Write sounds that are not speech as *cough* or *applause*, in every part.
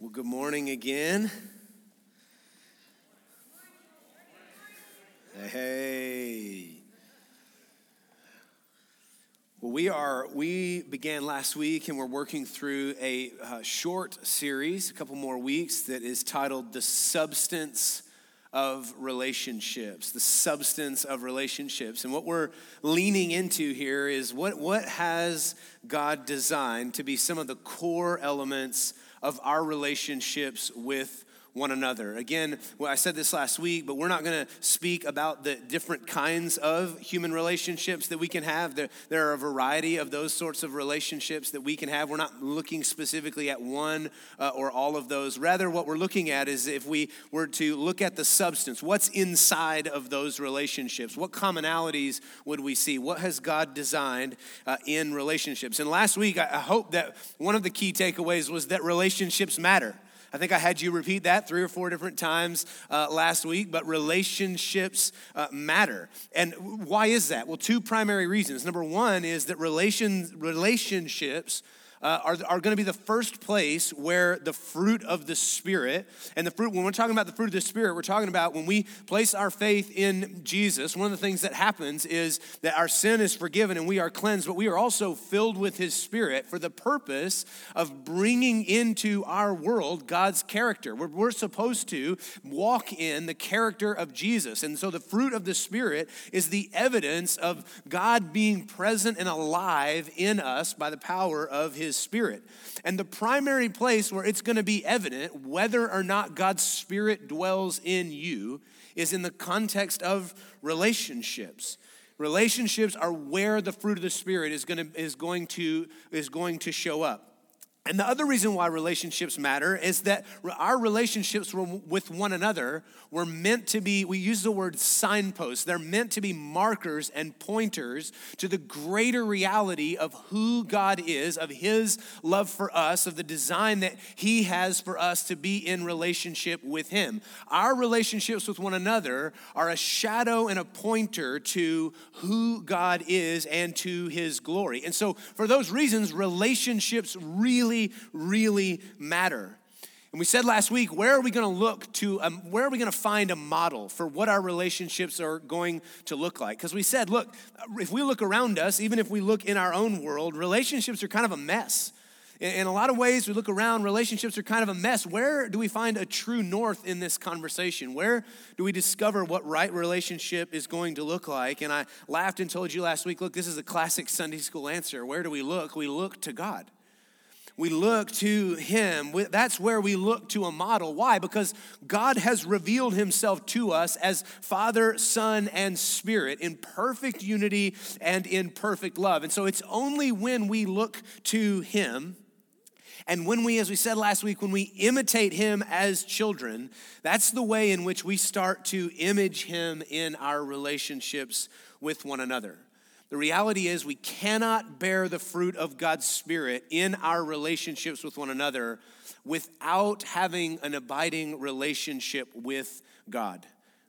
Well, good morning again. Hey. Well, we are, we began last week and we're working through a uh, short series, a couple more weeks, that is titled The Substance of Relationships. The Substance of Relationships. And what we're leaning into here is what, what has God designed to be some of the core elements of our relationships with one another. Again, well, I said this last week, but we're not going to speak about the different kinds of human relationships that we can have. There, there are a variety of those sorts of relationships that we can have. We're not looking specifically at one uh, or all of those. Rather, what we're looking at is if we were to look at the substance, what's inside of those relationships? What commonalities would we see? What has God designed uh, in relationships? And last week, I, I hope that one of the key takeaways was that relationships matter. I think I had you repeat that three or four different times uh, last week, but relationships uh, matter. And why is that? Well, two primary reasons. Number one is that relation, relationships uh, are, are going to be the first place where the fruit of the Spirit, and the fruit, when we're talking about the fruit of the Spirit, we're talking about when we place our faith in Jesus, one of the things that happens is that our sin is forgiven and we are cleansed, but we are also filled with His Spirit for the purpose of bringing into our world God's character. We're, we're supposed to walk in the character of Jesus. And so the fruit of the Spirit is the evidence of God being present and alive in us by the power of His his Spirit. And the primary place where it's going to be evident whether or not God's Spirit dwells in you is in the context of relationships. Relationships are where the fruit of the Spirit is going to, is going to, is going to show up. And the other reason why relationships matter is that our relationships with one another were meant to be, we use the word signposts. They're meant to be markers and pointers to the greater reality of who God is, of His love for us, of the design that He has for us to be in relationship with Him. Our relationships with one another are a shadow and a pointer to who God is and to His glory. And so, for those reasons, relationships really really, really matter. And we said last week, where are we going to look to, um, where are we going to find a model for what our relationships are going to look like? Because we said, look, if we look around us, even if we look in our own world, relationships are kind of a mess. In a lot of ways, we look around, relationships are kind of a mess. Where do we find a true north in this conversation? Where do we discover what right relationship is going to look like? And I laughed and told you last week look, this is a classic Sunday school answer. Where do we look? We look to God we look to him. That's where we look to a model. Why? Because God has revealed himself to us as Father, Son, and Spirit in perfect unity and in perfect love. And so it's only when we look to him and when we, as we said last week, when we imitate him as children, that's the way in which we start to image him in our relationships with one another. The reality is, we cannot bear the fruit of God's Spirit in our relationships with one another without having an abiding relationship with God.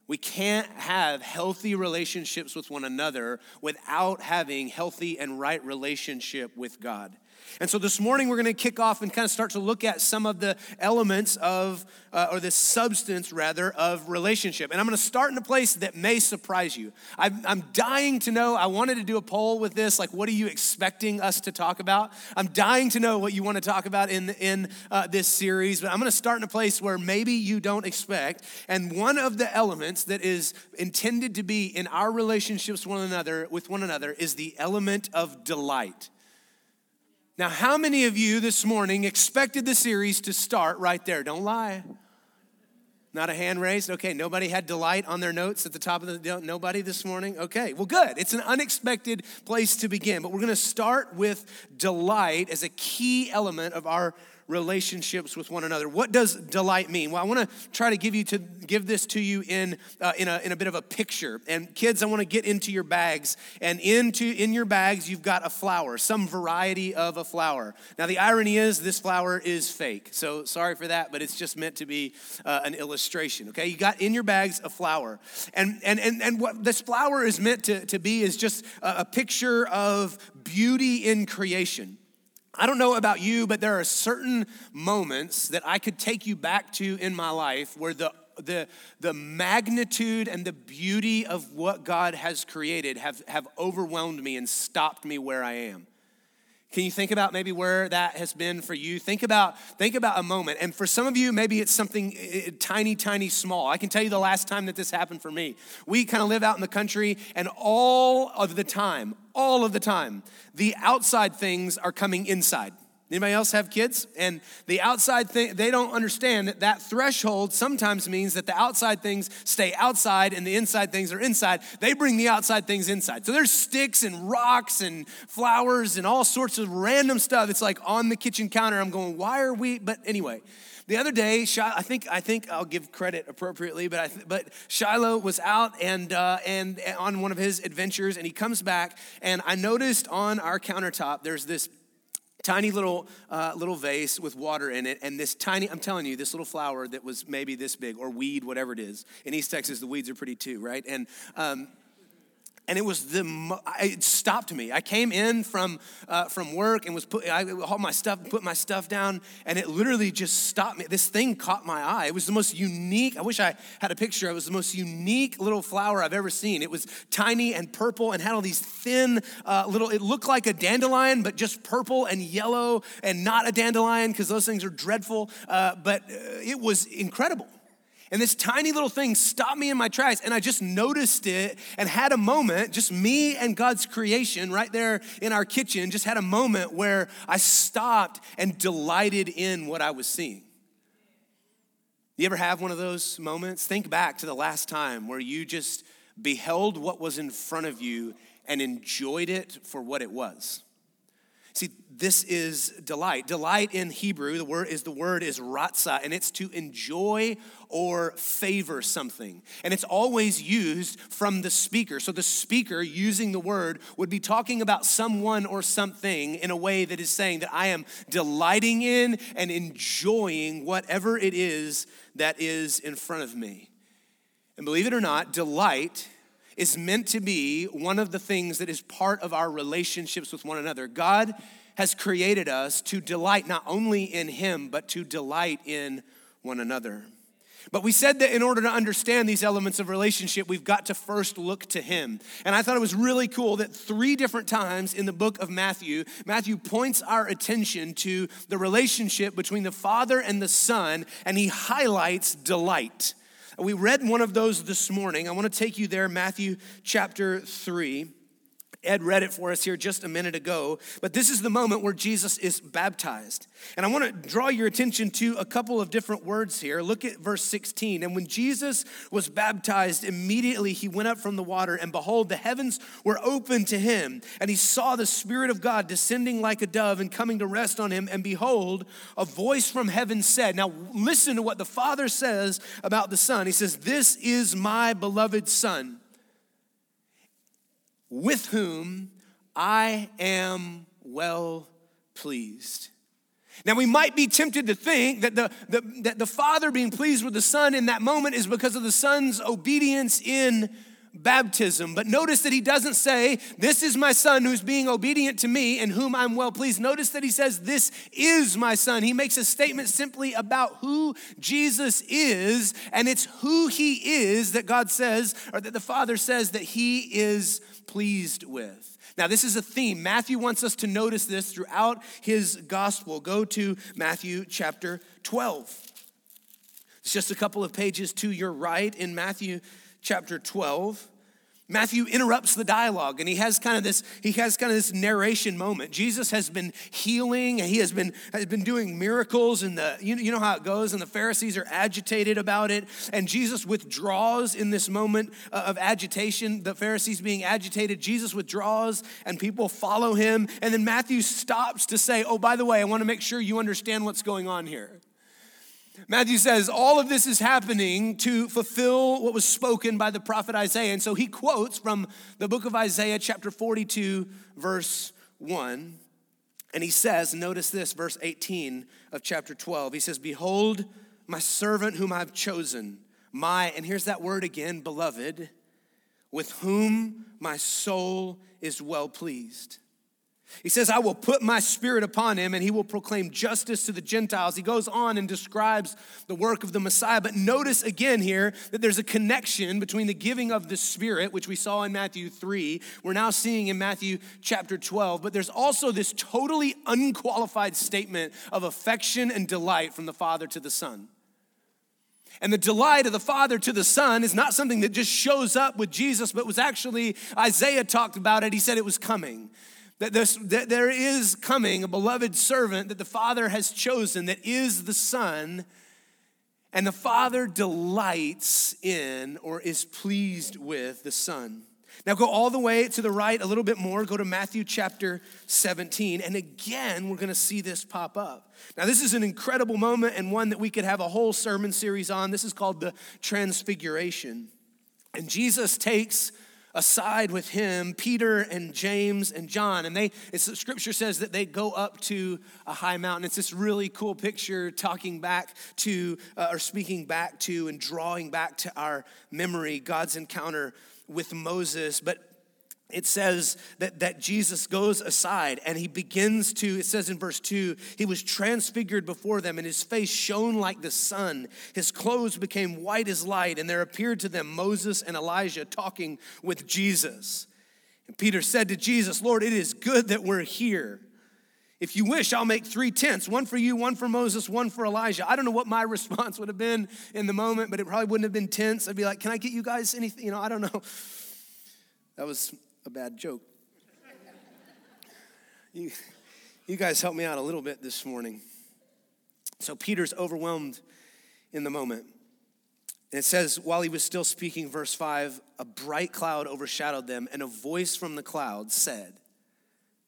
We can't have healthy relationships with one another without having healthy and right relationship with God. And so this morning we're going to kick off and kind of start to look at some of the elements of, uh, or the substance rather, of relationship. And I'm going to start in a place that may surprise you. I'm, I'm dying to know, I wanted to do a poll with this, like what are you expecting us to talk about? I'm dying to know what you want to talk about in, in uh, this series, but I'm going to start in a place where maybe you don't expect. And one of the elements that is intended to be in our relationships one another, with one another is the element of delight. Now, how many of you this morning expected the series to start right there? Don't lie. Not a hand raised? Okay, nobody had delight on their notes at the top of the nobody this morning? Okay, well good. It's an unexpected place to begin, but we're to start with delight as a key element of our relationships with one another. What does delight mean? Well, I want to try to give you to give this to you in uh, in a in a bit of a picture. And kids, I want to get into your bags. And into in your bags, you've got a flower, some variety of a flower. Now, the irony is this flower is fake. So sorry for that, but it's just meant to be uh, an illustration. Okay, you got in your bags a flower, and and and and what this flower is meant to to be is just a, a picture of beauty in creation. I don't know about you, but there are certain moments that I could take you back to in my life where the the, the magnitude and the beauty of what God has created have, have overwhelmed me and stopped me where I am. Can you think about maybe where that has been for you? Think about think about a moment. And for some of you, maybe it's something tiny, tiny, small. I can tell you the last time that this happened for me. We kind of live out in the country, and all of the time, all of the time, the outside things are coming inside. Anybody else have kids? And the outside thing, they don't understand that that threshold sometimes means that the outside things stay outside and the inside things are inside. They bring the outside things inside. So there's sticks and rocks and flowers and all sorts of random stuff. It's like on the kitchen counter. I'm going, why are we? But anyway, the other day, I think I think I'll give credit appropriately, but I, but Shiloh was out and uh, and on one of his adventures, and he comes back, and I noticed on our countertop there's this tiny little uh, little vase with water in it and this tiny i'm telling you this little flower that was maybe this big or weed whatever it is. In east texas the weeds are pretty too right? And um, and it was the it stopped me. I came in from uh, from work and was put i hauled my stuff put my stuff down and it literally just stopped me. This thing caught my eye. It was the most unique i wish i had a picture. It was the most unique little flower i've ever seen. It was tiny and purple and had all these thin uh, little it looked like a dandelion but just purple and yellow and not a dandelion because those things are dreadful uh, but uh, it was incredible and this tiny little thing stopped me in my tracks, and I just noticed it and had a moment, just me and God's creation right there in our kitchen, just had a moment where I stopped and delighted in what I was seeing. You ever have one of those moments? Think back to the last time where you just beheld what was in front of you and enjoyed it for what it was. See, this is delight. Delight in Hebrew, the word is the word is ratzah, and it's to enjoy or favor something. And it's always used from the speaker. So the speaker using the word would be talking about someone or something in a way that is saying that I am delighting in and enjoying whatever it is that is in front of me. And believe it or not, delight is meant to be one of the things that is part of our relationships with one another. God has created us to delight not only in Him, but to delight in one another. But we said that in order to understand these elements of relationship, we've got to first look to Him. And I thought it was really cool that three different times in the book of Matthew, Matthew points our attention to the relationship between the Father and the Son, and he highlights delight. We read one of those this morning. I want to take you there, Matthew chapter 3. Ed read it for us here just a minute ago, but this is the moment where Jesus is baptized. And I want to draw your attention to a couple of different words here. Look at verse 16. And when Jesus was baptized, immediately he went up from the water, and behold, the heavens were open to him. And he saw the Spirit of God descending like a dove and coming to rest on him. And behold, a voice from heaven said, Now listen to what the Father says about the Son. He says, This is my beloved Son with whom I am well pleased. Now, we might be tempted to think that the, the, that the Father being pleased with the Son in that moment is because of the Son's obedience in baptism. But notice that he doesn't say, This is my Son who's being obedient to me and whom I'm well pleased. Notice that he says, This is my Son. He makes a statement simply about who Jesus is, and it's who he is that God says, or that the Father says that he is pleased with. Now, this is a theme. Matthew wants us to notice this throughout his gospel. Go to Matthew chapter 12. It's just a couple of pages to your right in Matthew chapter 12. Matthew interrupts the dialogue and he has kind of this he has kind of this narration moment. Jesus has been healing and he has been has been doing miracles and the you know, you know how it goes and the Pharisees are agitated about it and Jesus withdraws in this moment uh, of agitation, the Pharisees being agitated, Jesus withdraws and people follow him and then Matthew stops to say, "Oh, by the way, I want to make sure you understand what's going on here." Matthew says all of this is happening to fulfill what was spoken by the prophet Isaiah. And so he quotes from the book of Isaiah, chapter 42, verse 1. And he says, notice this, verse 18 of chapter 12. He says, Behold, my servant whom I've chosen, my, and here's that word again, beloved, with whom my soul is well pleased. He says, I will put my spirit upon him and he will proclaim justice to the Gentiles. He goes on and describes the work of the Messiah. But notice again here that there's a connection between the giving of the Spirit, which we saw in Matthew 3, we're now seeing in Matthew chapter 12. But there's also this totally unqualified statement of affection and delight from the Father to the Son. And the delight of the Father to the Son is not something that just shows up with Jesus, but was actually, Isaiah talked about it. He said it was coming. That, that there is coming a beloved servant that the Father has chosen, that is the Son, and the Father delights in or is pleased with the Son. Now go all the way to the right a little bit more, go to Matthew chapter 17, and again, we're gonna see this pop up. Now, this is an incredible moment and one that we could have a whole sermon series on. This is called the Transfiguration. And Jesus takes aside with him Peter and James and John. And they, it's, the scripture says that they go up to a high mountain. It's this really cool picture talking back to, uh, or speaking back to, and drawing back to our memory God's encounter with Moses. But it says that, that Jesus goes aside and he begins to, it says in verse 2, he was transfigured before them, and his face shone like the sun. His clothes became white as light, and there appeared to them Moses and Elijah talking with Jesus. And Peter said to Jesus, Lord, it is good that we're here. If you wish, I'll make three tents one for you, one for Moses, one for Elijah. I don't know what my *laughs* response would have been in the moment, but it probably wouldn't have been tents. I'd be like, Can I get you guys anything? You know, I don't know. That was a bad joke. you, you guys helped me out a little bit this morning. So Peter's overwhelmed in the moment. And it says, while he was still speaking, verse 5, a bright cloud overshadowed them, and a voice from the cloud said,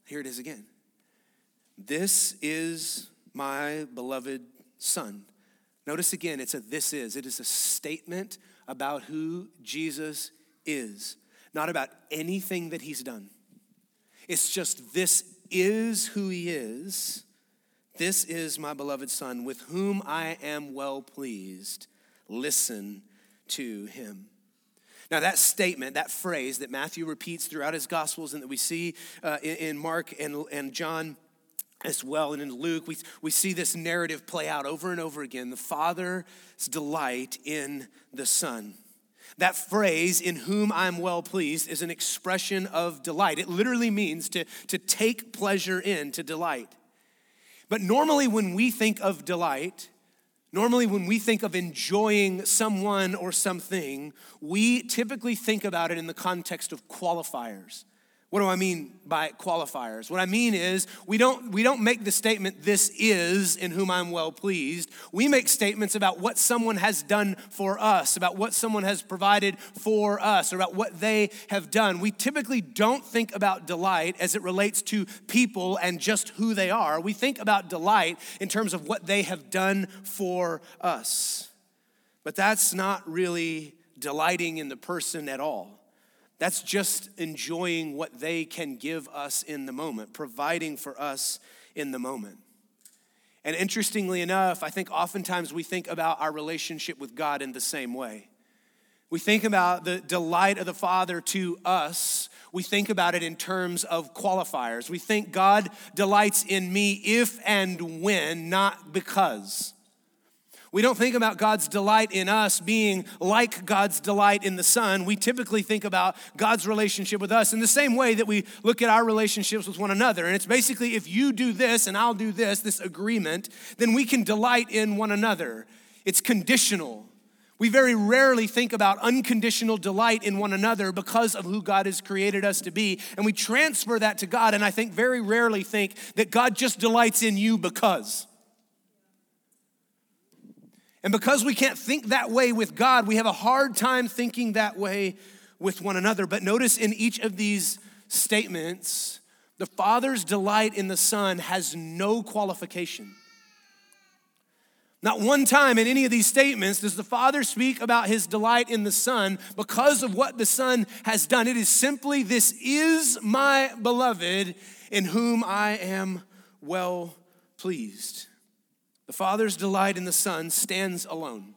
Here it is again. This is my beloved son. Notice again, it's a this is. It is a statement about who Jesus is not about anything that he's done. It's just this is who he is. This is my beloved Son, with whom I am well pleased. Listen to him. Now, that statement, that phrase that Matthew repeats throughout his Gospels and that we see uh, in, in, Mark and, and John as well, and in Luke, we, we see this narrative play out over and over again the Father's delight in the Son. That phrase, in whom I'm well pleased, is an expression of delight. It literally means to, to take pleasure in, to delight. But normally, when we think of delight, normally when we think of enjoying someone or something, we typically think about it in the context of qualifiers. What do I mean by qualifiers? What I mean is we don't we don't make the statement this is in whom I'm well pleased. We make statements about what someone has done for us, about what someone has provided for us, or about what they have done. We typically don't think about delight as it relates to people and just who they are. We think about delight in terms of what they have done for us. But that's not really delighting in the person at all. That's just enjoying what they can give us in the moment, providing for us in the moment. And interestingly enough, I think oftentimes we think about our relationship with God in the same way. We think about the delight of the Father to us. We think about it in terms of qualifiers. We think God delights in me if and when, not because. We don't think about God's delight in us being like God's delight in the Son. We typically think about God's relationship with us in the same way that we look at our relationships with one another. And it's basically if you do this and I'll do this, this agreement, then we can delight in one another. It's conditional. We very rarely think about unconditional delight in one another because of who God has created us to be. And we transfer that to God, and I think very rarely think that God just delights in you because. And because we can't think that way with God, we have a hard time thinking that way with one another. But notice in each of these statements, the Father's delight in the Son has no qualification. Not one time in any of these statements does the Father speak about his delight in the Son because of what the Son has done. It is simply, This is my beloved in whom I am well pleased. The Father's delight in the Son stands alone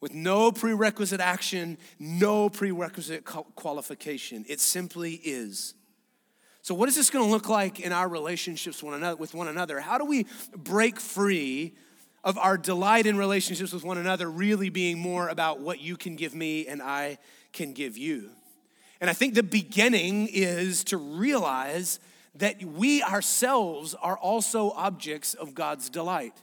with no prerequisite action, no prerequisite qualification. It simply is. So, what is this going to look like in our relationships with one another? How do we break free of our delight in relationships with one another really being more about what you can give me and I can give you? And I think the beginning is to realize that we ourselves are also objects of God's delight.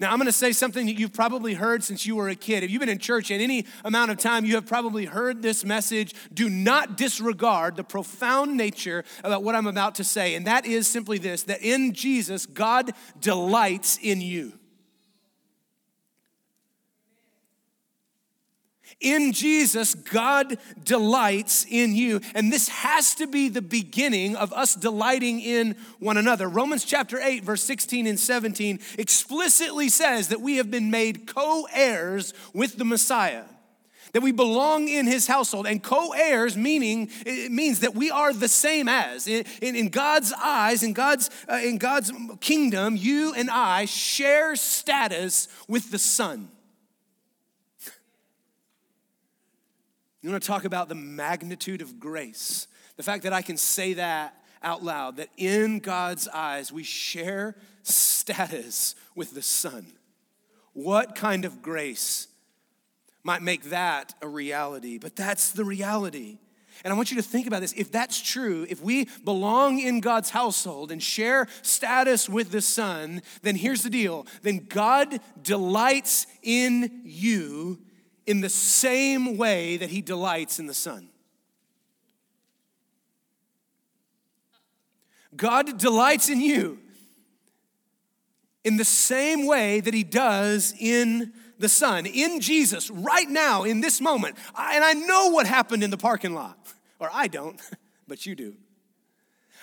Now, I'm gonna say something that you've probably heard since you were a kid. If you've been in church at any amount of time, you have probably heard this message. Do not disregard the profound nature about what I'm about to say, and that is simply this that in Jesus, God delights in you. In Jesus, God delights in you. And this has to be the beginning of us delighting in one another. Romans chapter 8, verse 16 and 17 explicitly says that we have been made co heirs with the Messiah. That we belong in his household. And co heirs meaning, it means that we are the same as. In, in, in God's eyes, in God's, uh, in God's kingdom, you and I share status with the Son. You want to talk about the magnitude of grace? The fact that I can say that out loud, that in God's eyes we share status with the Son. What kind of grace might make that a reality? But that's the reality. And I want you to think about this. If that's true, if we belong in God's household and share status with the Son, then here's the deal. Then God delights in you in the same way that he delights in the Son. God delights in you in the same way that he does in the Son, in Jesus, right now, in this moment. and I know what happened in the parking lot, or I don't, *laughs* but you do.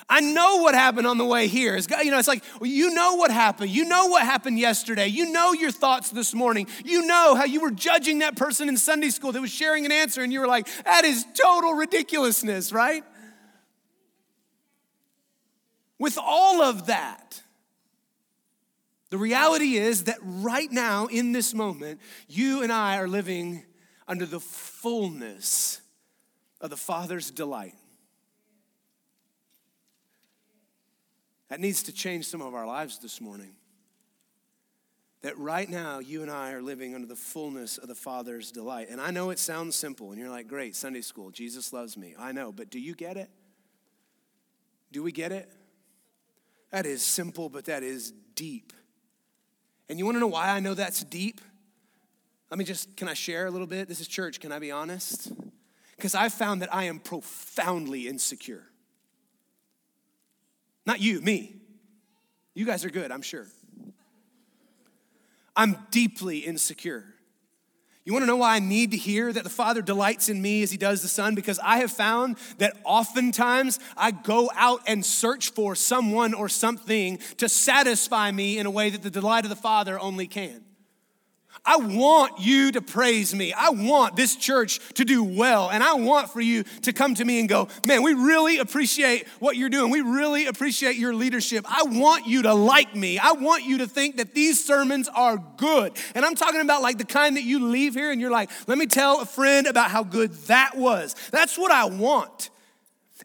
I know what happened on the way here. It's, you know, it's like, well, you know what happened. You know what happened yesterday. You know your thoughts this morning. You know how you were judging that person in Sunday school that was sharing an answer and you were like, that is total ridiculousness, right? With all of that, the reality is that right now, in this moment, you and I are living under the fullness of the Father's delight. That needs to change some of our lives this morning. That right now, you and I are living under the fullness of the Father's delight. And I know it sounds simple, and you're like, great, Sunday school, Jesus loves me. I know, but do you get it? Do we get it? That is simple, but that is deep. And you wanna know why I know that's deep? Let me just, can I share a little bit? This is church, can I be honest? Because I found that I am profoundly insecure. Not you, me. You guys are good, I'm sure. I'm deeply insecure. You want to know why I need to hear that the Father delights in me as He does the Son? Because I have found that oftentimes I go out and search for someone or something to satisfy me in a way that the delight of the Father only can. I want you to praise me. I want this church to do well. And I want for you to come to me and go, man, we really appreciate what you're doing. We really appreciate your leadership. I want you to like me. I want you to think that these sermons are good. And I'm talking about like the kind that you leave here and you're like, let me tell a friend about how good that was. That's what I want.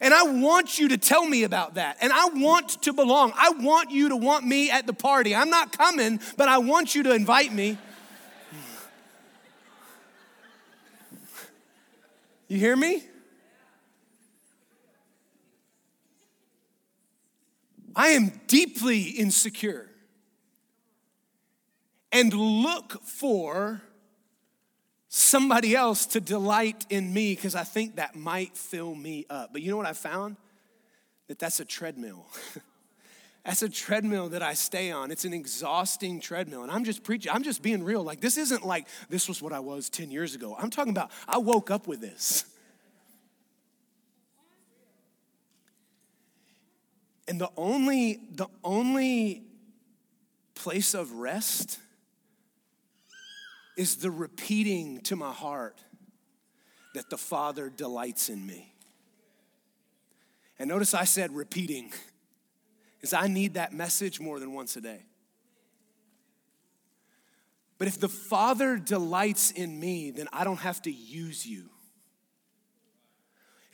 And I want you to tell me about that. And I want to belong. I want you to want me at the party. I'm not coming, but I want you to invite me. You hear me? I am deeply insecure and look for somebody else to delight in me because I think that might fill me up. But you know what I found? That that's a treadmill. *laughs* that's a treadmill that I stay on. It's an exhausting treadmill. And I'm just preaching, I'm just being real. Like, this isn't like this was what I was 10 years ago. I'm talking about I woke up with this. And the only, the only place of rest is the repeating to my heart that the Father delights in me. And notice I said repeating I need that message more than once a day. But if the Father delights in me, then I don't have to use you.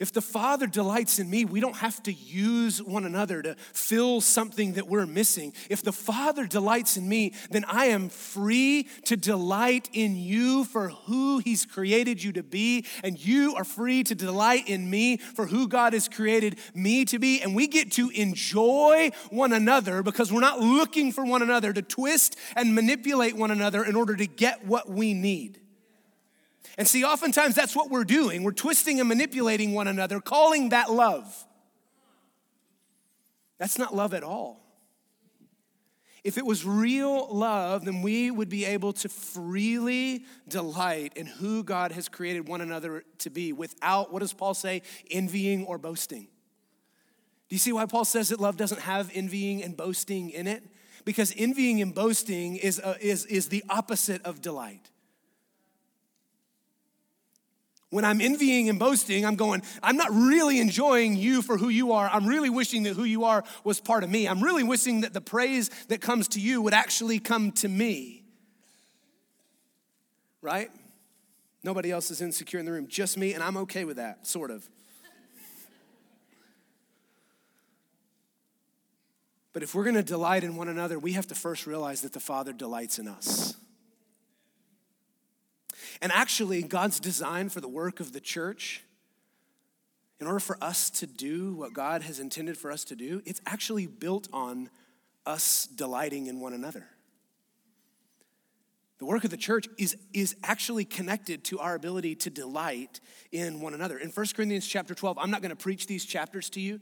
If the Father delights in me, we don't have to use one another to fill something that we're missing. If the Father delights in me, then I am free to delight in you for who He's created you to be, and you are free to delight in me for who God has created me to be. And we get to enjoy one another because we're not looking for one another to twist and manipulate one another in order to get what we need. And see, oftentimes that's what we're doing. We're twisting and manipulating one another, calling that love. That's not love at all. If it was real love, then we would be able to freely delight in who God has created one another to be without, what does Paul say, envying or boasting. Do you see why Paul says that love doesn't have envying and boasting in it? Because envying and boasting is, uh, is, is the opposite of delight. When I'm envying and boasting, I'm going, I'm not really enjoying you for who you are. I'm really wishing that who you are was part of me. I'm really wishing that the praise that comes to you would actually come to me. Right? Nobody else is insecure in the room, just me, and I'm okay with that, sort of. But if we're gonna delight in one another, we have to first realize that the Father delights in us. And actually, God's design for the work of the church, in order for us to do what God has intended for us to do, it's actually built on us delighting in one another. The work of the church is, is actually connected to our ability to delight in one another. In 1 Corinthians chapter 12, I'm not going to preach these chapters to you,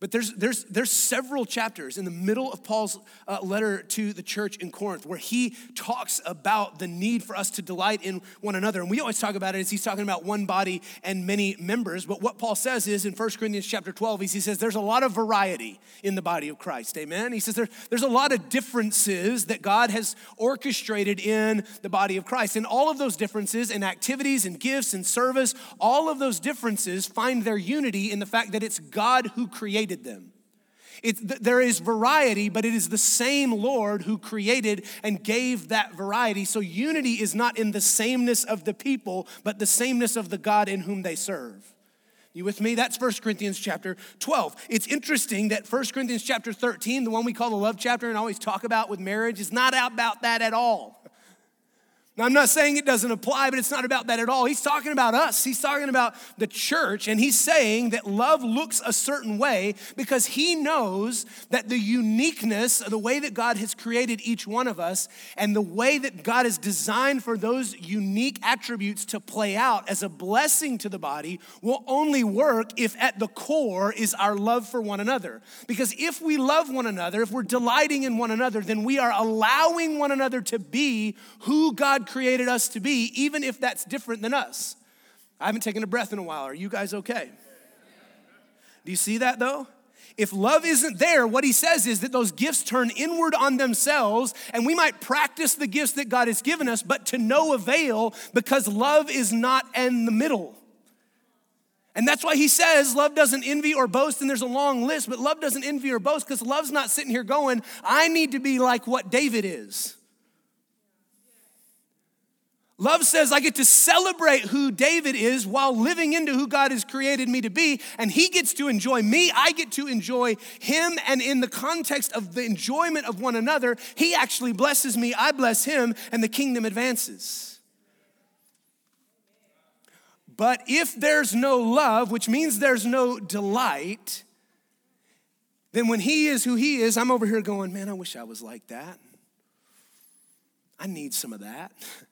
but there's, there's, there's several chapters in the middle of Paul's uh, letter to the church in Corinth where he talks about the need for us to delight in one another. And we always talk about it as he's talking about one body and many members. But what Paul says is in 1 Corinthians chapter 12, he says there's a lot of variety in the body of Christ. Amen? He says there, there's a lot of differences that God has orchestrated in the body of Christ. And all of those differences in activities and gifts and service, all of those differences find their unity in the fact that it's God who created created them. It, there is variety, but it is the same Lord who created and gave that variety. So unity is not in the sameness of the people, but the sameness of the God in whom they serve. You with me? That's 1 Corinthians chapter 12. It's interesting that 1 Corinthians chapter 13, the one we call the love chapter and always talk about with marriage, is not about that at all. Now, I'm not saying it doesn't apply, but it's not about that at all. He's talking about us. He's talking about the church, and he's saying that love looks a certain way because he knows that the uniqueness, of the way that God has created each one of us, and the way that God has designed for those unique attributes to play out as a blessing to the body will only work if at the core is our love for one another. Because if we love one another, if we're delighting in one another, then we are allowing one another to be who God created us to be, even if that's different than us. I haven't taken a breath in a while. Are you guys okay? Do you see that though? If love isn't there, what he says is that those gifts turn inward on themselves, and we might practice the gifts that God has given us, but to no avail because love is not in the middle. And that's why he says love doesn't envy or boast, and there's a long list, but love doesn't envy or boast because love's not sitting here going, I need to be like what David is. Love says I get to celebrate who David is while living into who God has created me to be, and he gets to enjoy me. I get to enjoy him, and in the context of the enjoyment of one another, he actually blesses me, I bless him, and the kingdom advances. But if there's no love, which means there's no delight, then when he is who he is, I'm over here going, man, I wish I was like that. I need some of that. *laughs*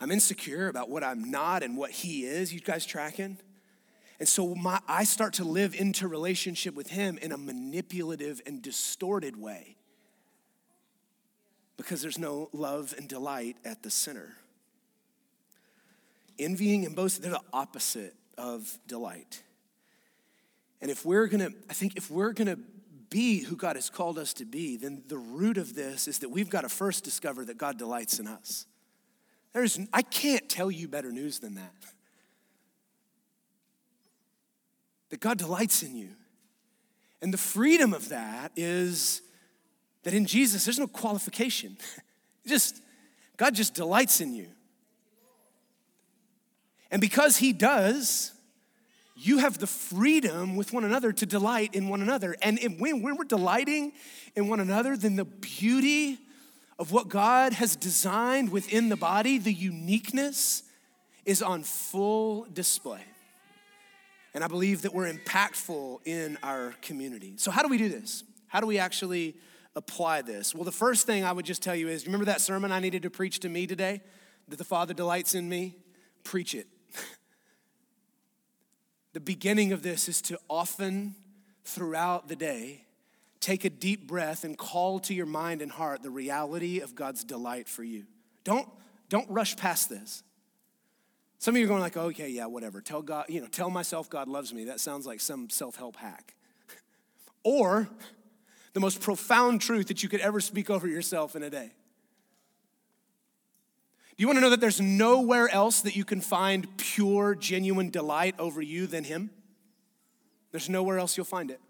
I'm insecure about what I'm not and what He is. You guys tracking? And so my, I start to live into relationship with Him in a manipulative and distorted way because there's no love and delight at the center. Envying and boasting, they're the opposite of delight. And if we're gonna, I think if we're gonna be who God has called us to be, then the root of this is that we've got to first discover that God delights in us. There's, I can't tell you better news than that. That God delights in you. And the freedom of that is that in Jesus, there's no qualification. *laughs* just, God just delights in you. And because He does, you have the freedom with one another to delight in one another. And when, when we're delighting in one another, then the beauty of what God has designed within the body, the uniqueness, is on full display. And I believe that we're impactful in our community. So, how do we do this? How do we actually apply this? Well, the first thing I would just tell you is remember that sermon I needed to preach to me today? That the Father delights in me? Preach it. *laughs* the beginning of this is to often throughout the day take a deep breath and call to your mind and heart the reality of God's delight for you. Don't, don't rush past this. Some of you are going like, oh, okay, yeah, whatever. Tell God, you know, tell myself God loves me. That sounds like some self-help hack. *laughs* or the most profound truth that you could ever speak over yourself in a day. Do you want to know that there's nowhere else that you can find pure, genuine delight over you than Him? There's nowhere else you'll find it.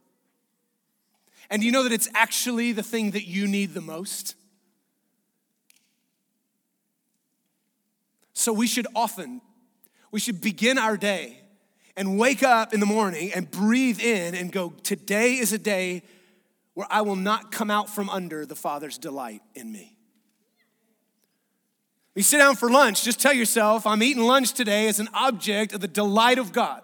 And do you know that it's actually the thing that you need the most? So we should often we should begin our day and wake up in the morning and breathe in and go, Today is a day where I will not come out from under the Father's delight in me. You sit down for lunch, just tell yourself, I'm eating lunch today as an object of the delight of God,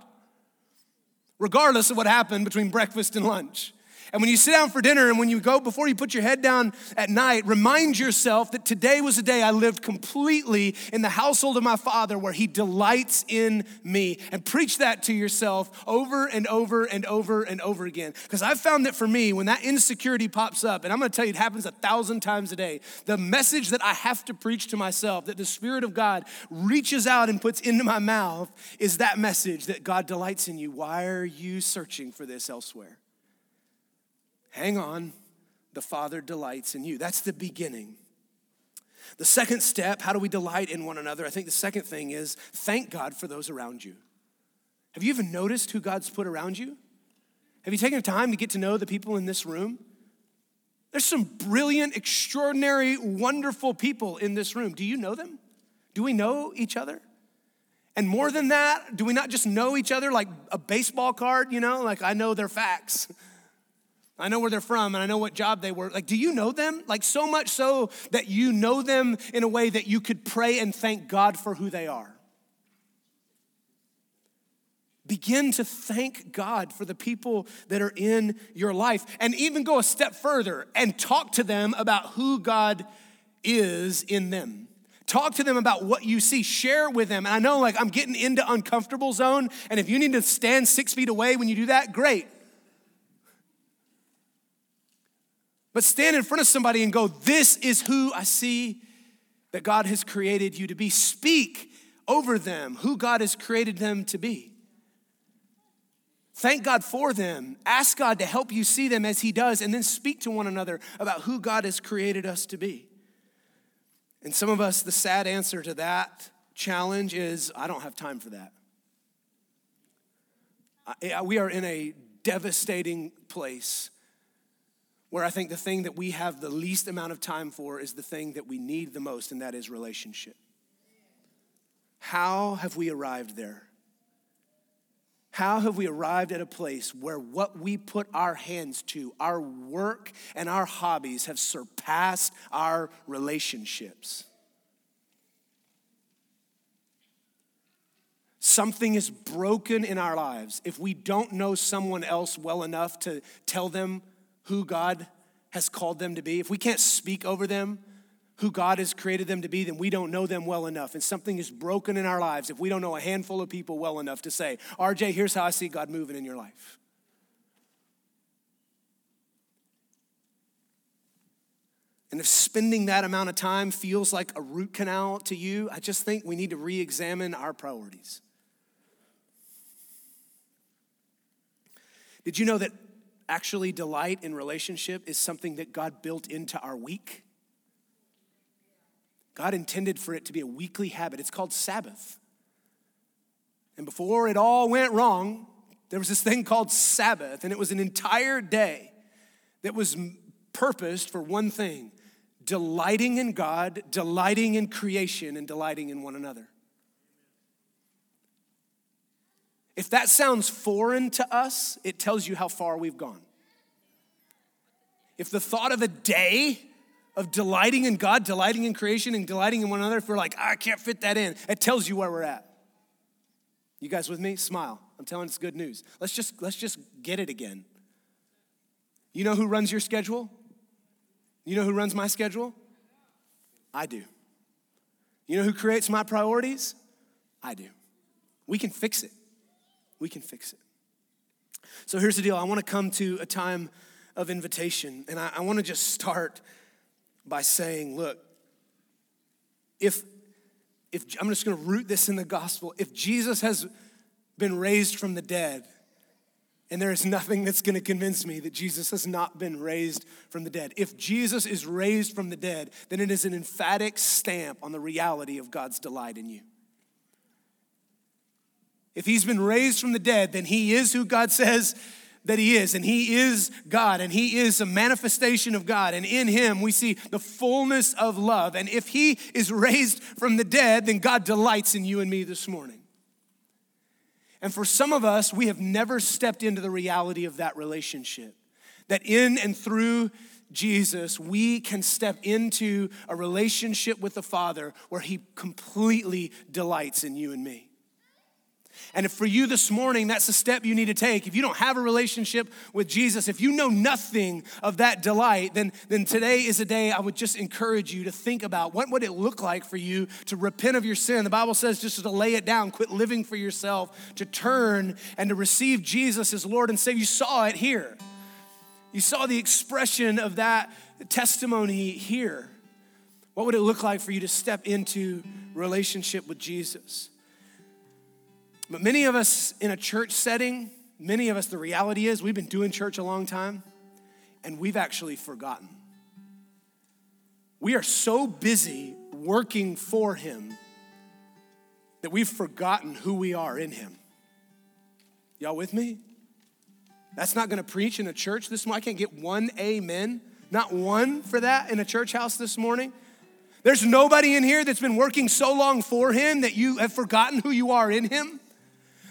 regardless of what happened between breakfast and lunch. And when you sit down for dinner and when you go before you put your head down at night, remind yourself that today was a day I lived completely in the household of my Father where He delights in me. And preach that to yourself over and over and over and over again. Because I've found that for me, when that insecurity pops up, and I'm gonna tell you, it happens a thousand times a day, the message that I have to preach to myself, that the Spirit of God reaches out and puts into my mouth, is that message that God delights in you. Why are you searching for this elsewhere? Hang on, the Father delights in you. That's the beginning. The second step, how do we delight in one another? I think the second thing is thank God for those around you. Have you even noticed who God's put around you? Have you taken the time to get to know the people in this room? There's some brilliant, extraordinary, wonderful people in this room. Do you know them? Do we know each other? And more than that, do we not just know each other like a baseball card, you know? Like I know their facts. *laughs* I know where they're from and I know what job they were. Like, do you know them? Like, so much so that you know them in a way that you could pray and thank God for who they are. Begin to thank God for the people that are in your life and even go a step further and talk to them about who God is in them. Talk to them about what you see. Share with them. And I know, like, I'm getting into uncomfortable zone. And if you need to stand six feet away when you do that, great. But stand in front of somebody and go, This is who I see that God has created you to be. Speak over them who God has created them to be. Thank God for them. Ask God to help you see them as He does, and then speak to one another about who God has created us to be. And some of us, the sad answer to that challenge is I don't have time for that. We are in a devastating place where I think the thing that we have the least amount of time for is the thing that we need the most, and that is relationship. How have we arrived there? How have we arrived at a place where what we put our hands to, our work and our hobbies, have surpassed our relationships? Something is broken in our lives if we don't know someone else well enough to tell them who God has called them to be, if we can't speak over them, who God has created them to be, then we don't know them well enough. And something is broken in our lives if we don't know a handful of people well enough to say, RJ, here's how I see God moving in your life. And if spending that amount of time feels like a root canal to you, I just think we need to re examine our priorities. Did you know that actually delight in relationship is something that God built into our week. God intended for it to be a weekly habit. It's called Sabbath. And before it all went wrong, there was this thing called Sabbath, and it was an entire day that was purposed for one thing delighting in God, delighting in creation, and delighting in one another. If that sounds foreign to us, it tells you how far we've gone. If the thought of a day of delighting in God, delighting in creation, and delighting in one another, if we're like, ah, I can't fit that in, it tells you where we're at. You guys with me? Smile. I'm telling it's good news. Let's just let's just get it again. You know who runs your schedule? You know who runs my schedule? I do. You know who creates my priorities? I do. We can fix it. We can fix it. So here's the deal I want to come to a time of invitation, and I, I want to just start by saying, look, if, if I'm just going to root this in the gospel, if Jesus has been raised from the dead, and there is nothing that's going to convince me that Jesus has not been raised from the dead. If Jesus is raised from the dead, then it is an emphatic stamp on the reality of God's delight in you. If he's been raised from the dead, then he is who God says that he is, and he is God, and he is a manifestation of God, and in him we see the fullness of love. And if he is raised from the dead, then God delights in you and me this morning. And for some of us, we have never stepped into the reality of that relationship. That in and through Jesus, we can step into a relationship with the Father where He completely delights in you and me. And if for you this morning, that's a step you need to take. If you don't have a relationship with Jesus, if you know nothing of that delight, then, then today is a day I would just encourage you to think about what would it look like for you to repent of your sin. The Bible says just to lay it down, quit living for yourself, to turn and to receive Jesus as Lord and Savior. You saw it here. You saw the expression of that testimony here. What would it look like for you to step into relationship with Jesus? But many of us in a church setting, many of us, the reality is we've been doing church a long time and we've actually forgotten. We are so busy working for Him that we've forgotten who we are in Him. Y'all with me? That's not gonna preach in a church this morning. I can't get one amen, not one for that in a church house this morning. There's nobody in here that's been working so long for Him that you have forgotten who you are in Him.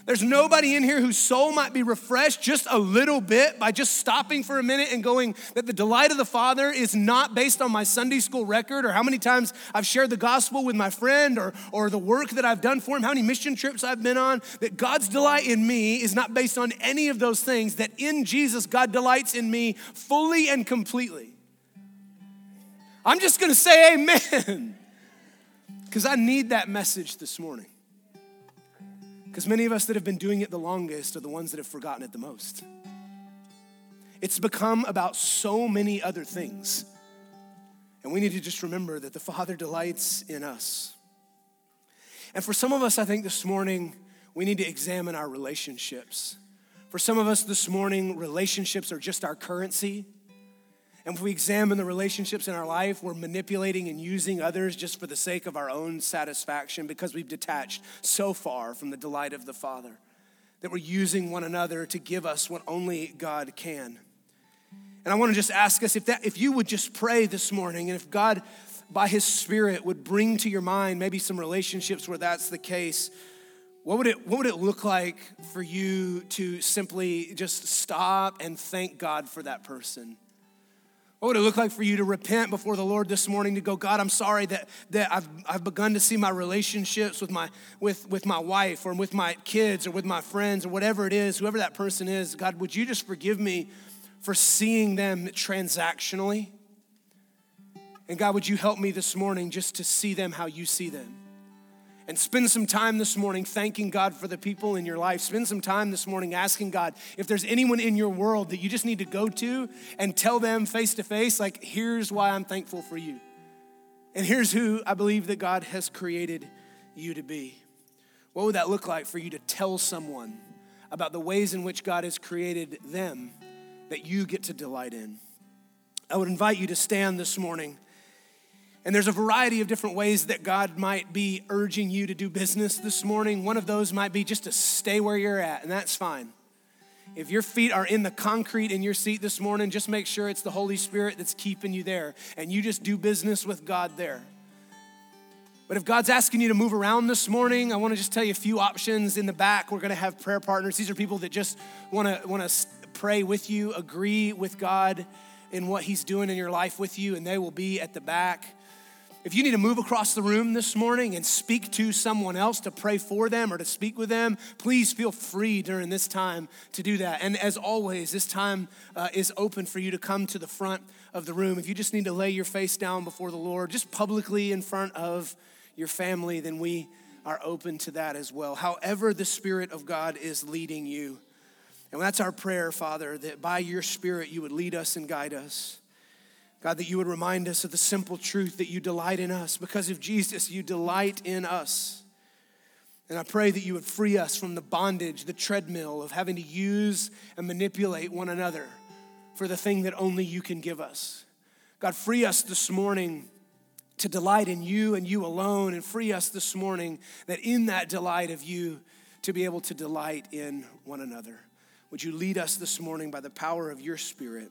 There's nobody in here whose soul might be refreshed just a little bit by just stopping for a minute and going that the delight of the Father is not based on my Sunday school record or how many times I've shared the gospel with my friend or, or the work that I've done for him, how many mission trips I've been on. That God's delight in me is not based on any of those things, that in Jesus, God delights in me fully and completely. I'm just gonna say amen because I need that message this morning. Because many of us that have been doing it the longest are the ones that have forgotten it the most. It's become about so many other things. And we need to just remember that the Father delights in us. And for some of us, I think this morning, we need to examine our relationships. For some of us this morning, relationships are just our currency. And if we examine the relationships in our life, we're manipulating and using others just for the sake of our own satisfaction because we've detached so far from the delight of the Father that we're using one another to give us what only God can. And I want to just ask us if that if you would just pray this morning and if God by his spirit would bring to your mind maybe some relationships where that's the case, what would it what would it look like for you to simply just stop and thank God for that person? What would it look like for you to repent before the Lord this morning to go, God, I'm sorry that, that I've, I've begun to see my relationships with my, with, with my wife or with my kids or with my friends or whatever it is, whoever that person is. God, would you just forgive me for seeing them transactionally? And God, would you help me this morning just to see them how you see them? And spend some time this morning thanking God for the people in your life. Spend some time this morning asking God if there's anyone in your world that you just need to go to and tell them face to face, like, here's why I'm thankful for you. And here's who I believe that God has created you to be. What would that look like for you to tell someone about the ways in which God has created them that you get to delight in? I would invite you to stand this morning. And there's a variety of different ways that God might be urging you to do business this morning. One of those might be just to stay where you're at, and that's fine. If your feet are in the concrete in your seat this morning, just make sure it's the Holy Spirit that's keeping you there, and you just do business with God there. But if God's asking you to move around this morning, I want to just tell you a few options in the back. We're going to have prayer partners. These are people that just want to want to pray with you, agree with God in what He's doing in your life with you, and they will be at the back. If you need to move across the room this morning and speak to someone else to pray for them or to speak with them, please feel free during this time to do that. And as always, this time uh, is open for you to come to the front of the room. If you just need to lay your face down before the Lord, just publicly in front of your family, then we are open to that as well. However, the Spirit of God is leading you. And that's our prayer, Father, that by your Spirit you would lead us and guide us. God, that you would remind us of the simple truth that you delight in us. Because of Jesus, you delight in us. And I pray that you would free us from the bondage, the treadmill of having to use and manipulate one another for the thing that only you can give us. God, free us this morning to delight in you and you alone, and free us this morning that in that delight of you, to be able to delight in one another. Would you lead us this morning by the power of your Spirit?